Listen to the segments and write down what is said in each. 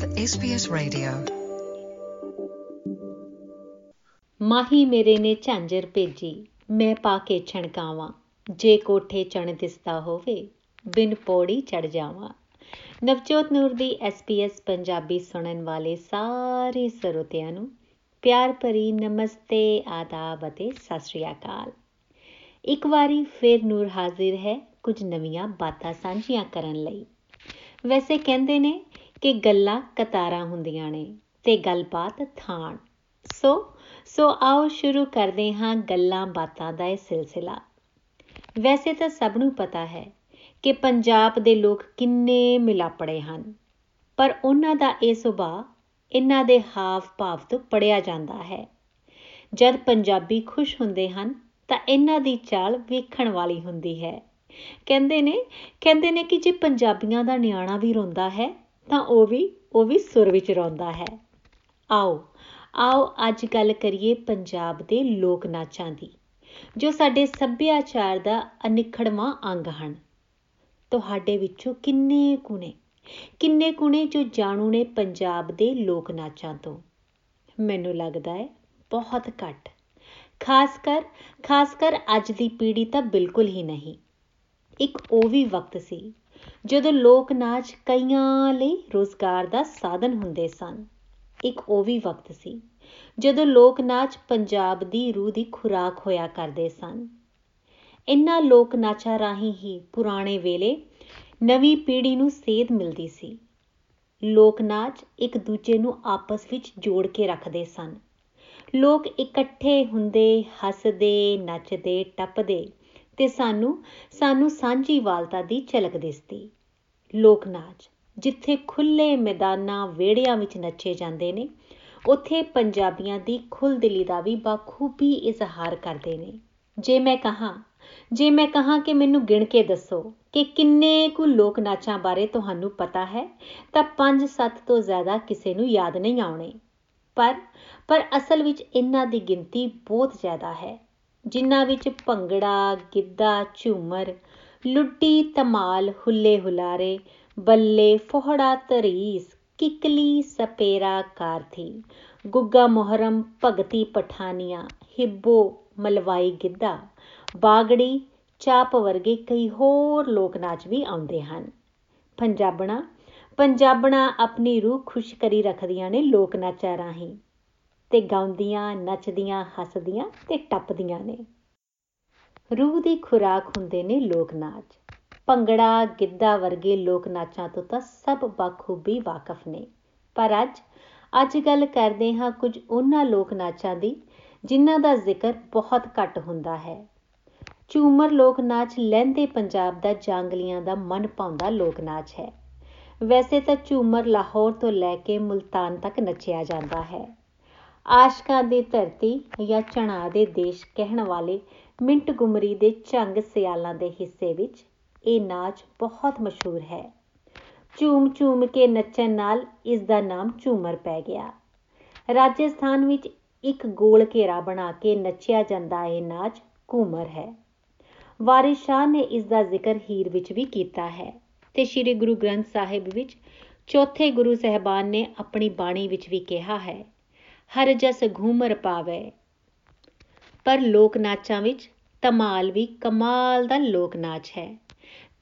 with SBS Radio. ਮਾਹੀ ਮੇਰੇ ਨੇ ਝਾਂਜਰ ਭੇਜੀ, ਮੈਂ ਪਾ ਕੇ ਛਣਕਾਵਾਂ। ਜੇ ਕੋਠੇ ਚਣ ਦਿਸਦਾ ਹੋਵੇ, ਬਿਨ ਪੌੜੀ ਚੜ ਜਾਵਾਂ। ਨਵਜੋਤ ਨੂਰ ਦੀ SBS ਪੰਜਾਬੀ ਸੁਣਨ ਵਾਲੇ ਸਾਰੇ ਸਰੋਤਿਆਂ ਨੂੰ ਪਿਆਰ ਭਰੀ ਨਮਸਤੇ, ਆਦਾਬ ਅਤੇ ਸਤਿ ਸ੍ਰੀ ਅਕਾਲ। ਇੱਕ ਵਾਰੀ ਫਿਰ ਨੂਰ ਹਾਜ਼ਰ ਹੈ ਕੁਝ ਨਵੀਆਂ ਬਾਤਾਂ ਸਾਂਝੀਆਂ ਕਰਨ ਲਈ। ਵੈਸੇ ਕਹਿੰਦੇ ਨੇ ਕਿ ਗੱਲਾਂ ਕਤਾਰਾਂ ਹੁੰਦੀਆਂ ਨੇ ਤੇ ਗੱਲਬਾਤ ਥਾਣ। ਸੋ ਸੋ ਆਓ ਸ਼ੁਰੂ ਕਰਦੇ ਹਾਂ ਗੱਲਾਂ ਬਾਤਾਂ ਦਾ ਇਹ ਸਿਲਸਿਲਾ। ਵੈਸੇ ਤਾਂ ਸਭ ਨੂੰ ਪਤਾ ਹੈ ਕਿ ਪੰਜਾਬ ਦੇ ਲੋਕ ਕਿੰਨੇ ਮਿਲਾਪੜੇ ਹਨ, ਪਰ ਉਹਨਾਂ ਦਾ ਇਹ ਸੁਭਾਅ ਇਹਨਾਂ ਦੇ ਹਾਵ ਭਾਵ ਤੋਂ ਪੜਿਆ ਜਾਂਦਾ ਹੈ। ਜਦ ਪੰਜਾਬੀ ਖੁਸ਼ ਹੁੰਦੇ ਹਨ, ਤਾਂ ਇਹਨਾਂ ਦੀ ਚਾਲ ਵੇਖਣ ਵਾਲੀ ਹੁੰਦੀ ਹੈ। ਕਹਿੰਦੇ ਨੇ ਕਹਿੰਦੇ ਨੇ ਕਿ ਜੇ ਪੰਜਾਬੀਆਂ ਦਾ ਨਿਆਣਾ ਵੀ ਰੋਂਦਾ ਹੈ ਤਾਂ ਉਹ ਵੀ ਉਹ ਵੀ ਸੁਰ ਵਿੱਚ ਰੋਂਦਾ ਹੈ। ਆਓ ਆਓ ਅੱਜ ਗੱਲ ਕਰੀਏ ਪੰਜਾਬ ਦੇ ਲੋਕ ਨਾਚਾਂ ਦੀ, ਜੋ ਸਾਡੇ ਸੱਭਿਆਚਾਰ ਦਾ ਅਨਿਖੜਵਾਂ ਅੰਗ ਹਨ। ਤੁਹਾਡੇ ਵਿੱਚੋਂ ਕਿੰਨੇ ਕੁਨੇ ਕਿੰਨੇ ਕੁਨੇ ਜੋ ਜਾਣੂ ਨੇ ਪੰਜਾਬ ਦੇ ਲੋਕ ਨਾਚਾਂ ਤੋਂ? ਮੈਨੂੰ ਲੱਗਦਾ ਹੈ ਬਹੁਤ ਘੱਟ। ਖਾਸ ਕਰ ਖਾਸ ਕਰ ਅੱਜ ਦੀ ਪੀੜ੍ਹੀ ਤਾਂ ਬਿਲਕੁਲ ਹੀ ਨਹੀਂ। ਇੱਕ ਉਹ ਵੀ ਵਕਤ ਸੀ ਜਦੋਂ ਲੋਕ ਨਾਚ ਕਈਆਂ ਲਈ ਰੋਜ਼ਗਾਰ ਦਾ ਸਾਧਨ ਹੁੰਦੇ ਸਨ, ਇੱਕ ਉਹ ਵੀ ਵਕਤ ਸੀ, ਜਦੋਂ ਲੋਕ ਨਾਚ ਪੰਜਾਬ ਦੀ ਰੂਹ ਦੀ ਖੁਰਾਕ ਹੋਇਆ ਕਰਦੇ ਸਨ। ਇਨ੍ਹਾਂ ਲੋਕ ਨਾਚਾਂ ਰਾਹੀਂ ਹੀ ਪੁਰਾਣੇ ਵੇਲੇ ਨਵੀਂ ਪੀੜ੍ਹੀ ਨੂੰ ਸੇਧ ਮਿਲਦੀ ਸੀ। ਲੋਕ ਨਾਚ ਇੱਕ ਦੂਜੇ ਨੂੰ ਆਪਸ ਵਿੱਚ ਜੋੜ ਕੇ ਰੱਖਦੇ ਸਨ। ਲੋਕ ਇਕੱਠੇ ਹੁੰਦੇ, ਹੱਸਦੇ, ਨੱਚਦੇ, ਟੱਪਦੇ ਤੇ ਸਾਨੂੰ ਸਾਨੂੰ ਸਾਂਝੀ ਵਾਲਤਾ ਦੀ ਝਲਕ ਦਿਸਦੀ। ਲੋਕ ਨਾਚ ਜਿੱਥੇ ਖੁੱਲੇ ਮੈਦਾਨਾਂ ਵਿਹੜਿਆਂ ਵਿੱਚ ਨੱਚੇ ਜਾਂਦੇ ਨੇ, ਉੱਥੇ ਪੰਜਾਬੀਆਂ ਦੀ ਖੁੱਲਦਿਲੀ ਦਾ ਵੀ ਬਾਖੂਬੀ ਇਜ਼ਹਾਰ ਕਰਦੇ ਨੇ। ਜੇ ਮੈਂ ਕਹਾਂ, ਜੇ ਮੈਂ ਕਹਾਂ ਕਿ ਮੈਨੂੰ ਗਿਣ ਕੇ ਦੱਸੋ ਕਿ ਕਿੰਨੇ ਕੁ ਲੋਕ ਨਾਚਾਂ ਬਾਰੇ ਤੁਹਾਨੂੰ ਪਤਾ ਹੈ, ਤਾਂ 5-7 ਤੋਂ ਜ਼ਿਆਦਾ ਕਿਸੇ ਨੂੰ ਯਾਦ ਨਹੀਂ ਆਉਣੇ। ਪਰ ਪਰ ਅਸਲ ਵਿੱਚ ਇਹਨਾਂ ਦੀ ਗਿਣਤੀ ਬਹੁਤ ਜ਼ਿਆਦਾ ਹੈ। ਜਿਨ੍ਹਾਂ ਵਿੱਚ ਭੰਗੜਾ, ਗਿੱਧਾ, ਝੂਮਰ ਲੁੱਡੀ ਧਮਾਲ, ਹੁੱਲੇ ਹੁਲਾਰੇ, ਬੱਲੇ, ਫੋਹੜਾ ਤਰੀਸ ਕਿਕਲੀ, ਸਪੇਰਾ, ਕਾਰਥੀ, ਗੁੱਗਾ ਮੁਹਰਮ, ਭਗਤੀ ਪਠਾਨੀਆਂ, ਹਿੱਬੋ, ਮਲਵਾਈ ਗਿੱਧਾ, ਬਾਗੜੀ, ਚਾਪ ਵਰਗੇ ਕਈ ਹੋਰ ਲੋਕ ਨਾਚ ਵੀ ਆਉਂਦੇ ਹਨ। ਪੰਜਾਬਣਾ ਪੰਜਾਬਣਾ ਆਪਣੀ ਰੂਹ ਖੁਸ਼ ਕਰੀ ਰੱਖਦੀਆਂ ਨੇ ਲੋਕ ਨਾਚਾਂ ਰਾਹੀਂ। ਤੇ ਗਾਉਂਦੀਆਂ, ਨੱਚਦੀਆਂ, ਹੱਸਦੀਆਂ ਤੇ ਟੱਪਦੀਆਂ ਨੇ। ਰੂਹ ਦੀ ਖੁਰਾਕ ਹੁੰਦੇ ਨੇ ਲੋਕ ਨਾਚ ਭੰਗੜਾ ਗਿੱਧਾ ਵਰਗੇ ਲੋਕ ਨਾਚਾਂ ਤੋਂ ਤਾਂ ਸਭ ਬਖੂਬੀ ਵਾਕਿਫ ਨੇ। ਪਰ ਅੱਜ ਅੱਜ ਗੱਲ ਕਰਦੇ ਹਾਂ ਕੁਝ ਉਹਨਾਂ ਲੋਕ ਨਾਚਾਂ ਦੀ, ਜਿਨ੍ਹਾਂ ਦਾ ਜ਼ਿਕਰ ਬਹੁਤ ਘੱਟ ਹੁੰਦਾ ਹੈ। ਝੂਮਰ ਲੋਕ ਨਾਚ ਲਹਿੰਦੇ ਪੰਜਾਬ ਦਾ ਜਾਂਗਲੀਆਂ ਦਾ ਮਨ ਪਾਉਂਦਾ ਲੋਕ ਨਾਚ ਹੈ। ਵੈਸੇ ਤਾਂ ਝੂਮਰ ਲਾਹੌਰ ਤੋਂ ਲੈ ਕੇ ਮੁਲਤਾਨ ਤੱਕ ਨੱਚਿਆ ਜਾਂਦਾ ਹੈ। ਆਸ਼ਕਾਂ ਦੀ ਧਰਤੀ ਜਾਂ ਚਣਾ ਦੇ ਦੇਸ਼ ਕਹਿਣ ਵਾਲੇ ਮਿੰਟ ਗੁਮਰੀ ਦੇ ਝੰਗ ਸਿਆਲਾਂ ਦੇ ਹਿੱਸੇ ਵਿੱਚ ਇਹ ਨਾਚ ਬਹੁਤ ਮਸ਼ਹੂਰ ਹੈ। ਝੂਮ ਝੂਮ ਕੇ ਨੱਚਣ ਨਾਲ ਇਸ ਦਾ ਨਾਮ ਝੂਮਰ ਪੈ ਗਿਆ। ਰਾਜਸਥਾਨ ਵਿੱਚ ਇੱਕ ਗੋਲ ਘੇਰਾ ਬਣਾ ਕੇ ਨੱਚਿਆ ਜਾਂਦਾ ਇਹ ਨਾਚ ਘੂਮਰ ਹੈ। ਵਾਰਿਸ ਸ਼ਾਹ ਨੇ ਇਸ ਦਾ ਜ਼ਿਕਰ ਹੀਰ ਵਿੱਚ ਵੀ ਕੀਤਾ ਹੈ ਤੇ ਸ੍ਰੀ ਗੁਰੂ ਗ੍ਰੰਥ ਸਾਹਿਬ ਵਿੱਚ ਚੌਥੇ ਗੁਰੂ ਸਹਿਬਾਨ ਨੇ ਆਪਣੀ ਬਾਣੀ ਵਿੱਚ ਵੀ ਕਿਹਾ ਹੈ। ਹਰ ਜਸ ਘੂਮਰ ਪਾਵੇ। ਪਰ ਲੋਕ ਨਾਚਾਂ ਵਿੱਚ ਧਮਾਲ ਵੀ ਕਮਾਲ ਦਾ ਲੋਕ ਨਾਚ ਹੈ।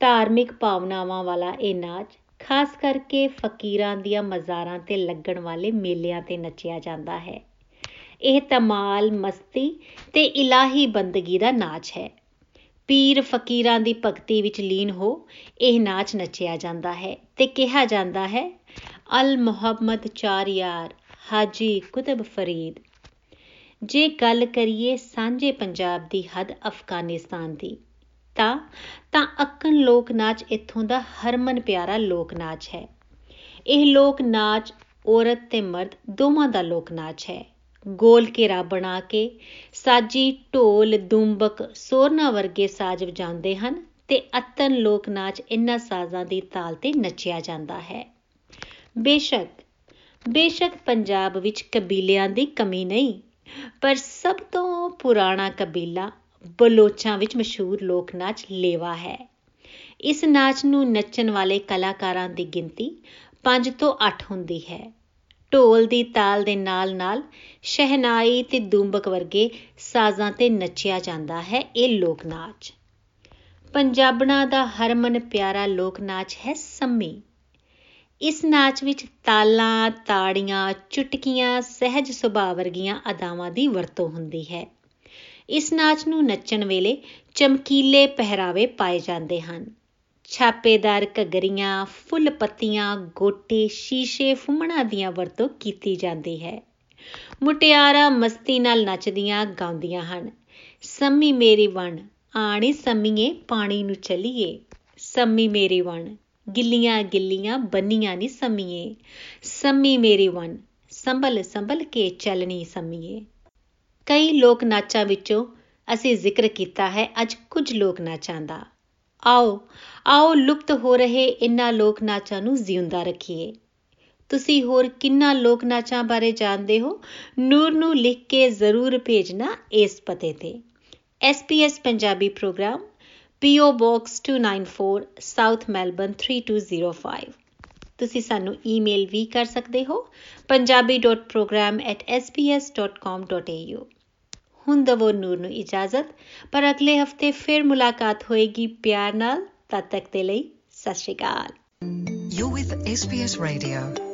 ਧਾਰਮਿਕ ਭਾਵਨਾਵਾਂ ਵਾਲਾ ਇਹ ਨਾਚ ਖਾਸ ਕਰਕੇ ਫਕੀਰਾਂ ਦੀਆਂ ਮਜ਼ਾਰਾਂ ਤੇ ਲੱਗਣ ਵਾਲੇ ਮੇਲਿਆਂ ਤੇ ਨੱਚਿਆ ਜਾਂਦਾ ਹੈ। ਇਹ ਧਮਾਲ, ਮਸਤੀ ਤੇ ਇਲਾਹੀ ਬੰਦਗੀ ਦਾ ਨਾਚ ਹੈ। ਪੀਰ ਫਕੀਰਾਂ ਦੀ ਭਗਤੀ ਵਿੱਚ ਲੀਨ ਹੋ ਇਹ ਨਾਚ ਨੱਚਿਆ ਜਾਂਦਾ ਹੈ ਤੇ ਕਿਹਾ ਜਾਂਦਾ ਹੈ, ਅਲ ਮੁਹੰਮਦ ਚਾਰ ਯਾਰ। ਹਾਜੀ ਕੁਤਬ ਫਰੀਦ। ਜੇ ਗੱਲ ਕਰੀਏ ਸਾਂਝੇ ਪੰਜਾਬ ਦੀ ਹੱਦ ਅਫਗਾਨਿਸਤਾਨ ਦੀ, ਤਾਂ ਤਾਂ ਅੱਕਨ ਲੋਕ ਨਾਚ ਇੱਥੋਂ ਦਾ ਹਰਮਨ ਪਿਆਰਾ ਲੋਕ ਨਾਚ ਹੈ। ਇਹ ਲੋਕ ਨਾਚ ਔਰਤ ਤੇ ਮਰਦ ਦੋਵਾਂ ਦਾ ਲੋਕ ਨਾਚ ਹੈ। ਗੋਲ ਘੇਰਾ ਬਣਾ ਕੇ ਸਾਜੀ ਢੋਲ, ਦੁੰਬਕ, ਸੋਰਨਾ ਵਰਗੇ ਸਾਜ਼ ਵਜਾਉਂਦੇ ਹਨ ਤੇ ਅਤਨ ਲੋਕ ਨਾਚ ਇਨ੍ਹਾਂ ਸਾਜ਼ਾਂ ਦੀ ਤਾਲ ਤੇ ਨੱਚਿਆ ਜਾਂਦਾ ਹੈ। ਬੇਸ਼ੱਕ ਬੇਸ਼ੱਕ ਪੰਜਾਬ ਵਿੱਚ ਕਬੀਲਿਆਂ ਦੀ ਕਮੀ ਨਹੀਂ, ਪਰ ਸਭ ਤੋਂ ਪੁਰਾਣਾ ਕਬੀਲਾ ਬਲੋਚਾਂ ਵਿੱਚ ਮਸ਼ਹੂਰ ਲੋਕ ਨਾਚ ਲੇਵਾ ਹੈ। ਇਸ ਨਾਚ ਨੂੰ ਨੱਚਣ ਵਾਲੇ ਕਲਾਕਾਰਾਂ ਦੀ ਗਿਣਤੀ 5 ਤੋਂ 8 ਹੁੰਦੀ ਹੈ। ਢੋਲ ਦੀ ਤਾਲ ਦੇ ਨਾਲ-ਨਾਲ ਸ਼ਹਿਨਾਈ ਤੇ ਦੁੰਬਕ ਵਰਗੇ ਸਾਜ਼ਾਂ ਤੇ ਨੱਚਿਆ ਜਾਂਦਾ ਹੈ ਇਹ ਲੋਕ ਨਾਚ ਪੰਜਾਬਣਾ ਦਾ ਹਰਮਨ ਪਿਆਰਾ ਲੋਕ ਨਾਚ ਹੈ ਸੰਮੀ। ਇਸ ਨਾਚ ਵਿੱਚ ਤਾਲਾਂ, ਤਾੜੀਆਂ, ਚੁਟਕੀਆਂ, ਸਹਿਜ ਸੁਭਾਅ ਵਰਗੀਆਂ ਅਦਾਵਾਂ ਦੀ ਵਰਤੋਂ ਹੁੰਦੀ ਹੈ। ਇਸ ਨਾਚ ਨੂੰ ਨੱਚਣ ਵੇਲੇ ਚਮਕੀਲੇ ਪਹਿਰਾਵੇ ਪਾਏ ਜਾਂਦੇ ਹਨ। ਛਾਪੇਦਾਰ ਘਗਰੀਆਂ, ਫੁੱਲ ਪੱਤੀਆਂ, ਗੋਟੇ, ਸ਼ੀਸ਼ੇ, ਫੁੰਮਣਾ ਦੀਆਂ ਵਰਤੋਂ ਕੀਤੀ ਜਾਂਦੀ ਹੈ। ਮੁਟਿਆਰਾਂ ਮਸਤੀ ਨਾਲ ਨੱਚਦੀਆਂ ਗਾਉਂਦੀਆਂ ਹਨ। ਸੰਮੀ ਮੇਰੀ ਵਣ, ਆਣੀ ਸੰਮੀਏ ਪਾਣੀ ਨੂੰ ਚਲੀਏ। ਸੰਮੀ ਮੇਰੀ ਵਣ ਗਿੱਲੀਆਂ ਗਿੱਲੀਆਂ ਬੰਨੀਆਂ ਨਹੀਂ ਸੰਮੀਏ। ਸੰਮੀ ਮੇਰੀ ਵਣ, ਸੰਭਲ ਸੰਭਲ ਕੇ ਚੱਲਣੀ ਸੰਮੀਏ। ਕਈ ਲੋਕ ਨਾਚਾਂ ਵਿੱਚੋਂ ਅਸੀਂ ਜ਼ਿਕਰ ਕੀਤਾ ਹੈ ਅੱਜ ਕੁਝ ਲੋਕ ਨਾਚਾਂ ਦਾ। ਆਓ ਆਓ ਲੁਪਤ ਹੋ ਰਹੇ ਇਨ੍ਹਾਂ ਲੋਕ ਨਾਚਾਂ ਨੂੰ ਜਿਉਂਦਾ ਰੱਖੀਏ। ਤੁਸੀਂ ਹੋਰ ਕਿੰਨਾ ਲੋਕ ਨਾਚਾਂ ਬਾਰੇ ਜਾਣਦੇ ਹੋ? ਨੂਰ ਨੂੰ ਲਿਖ ਕੇ ਜ਼ਰੂਰ ਭੇਜਣਾ ਇਸ ਪਤੇ ਤੇ। SPS Punjabi programme PO box 294 South Melbourne 3205 ਤੁਸੀਂ ਸਾਨੂੰ ਈਮੇਲ ਵੀ ਕਰ ਸਕਦੇ ਹੋ punjabi.program@sbs.com.au ਹੁਣ ਦਵੋ ਨੂਰ ਨੂੰ ਇਜਾਜ਼ਤ, ਪਰ ਅਗਲੇ ਹਫ਼ਤੇ ਫਿਰ ਮੁਲਾਕਾਤ ਹੋਏਗੀ। ਪਿਆਰ ਨਾਲ ਤਦ ਤੱਕ ਦੇ ਲਈ ਸਤਿ ਸ਼੍ਰੀ ਅਕਾਲ। You're with SBS Radio.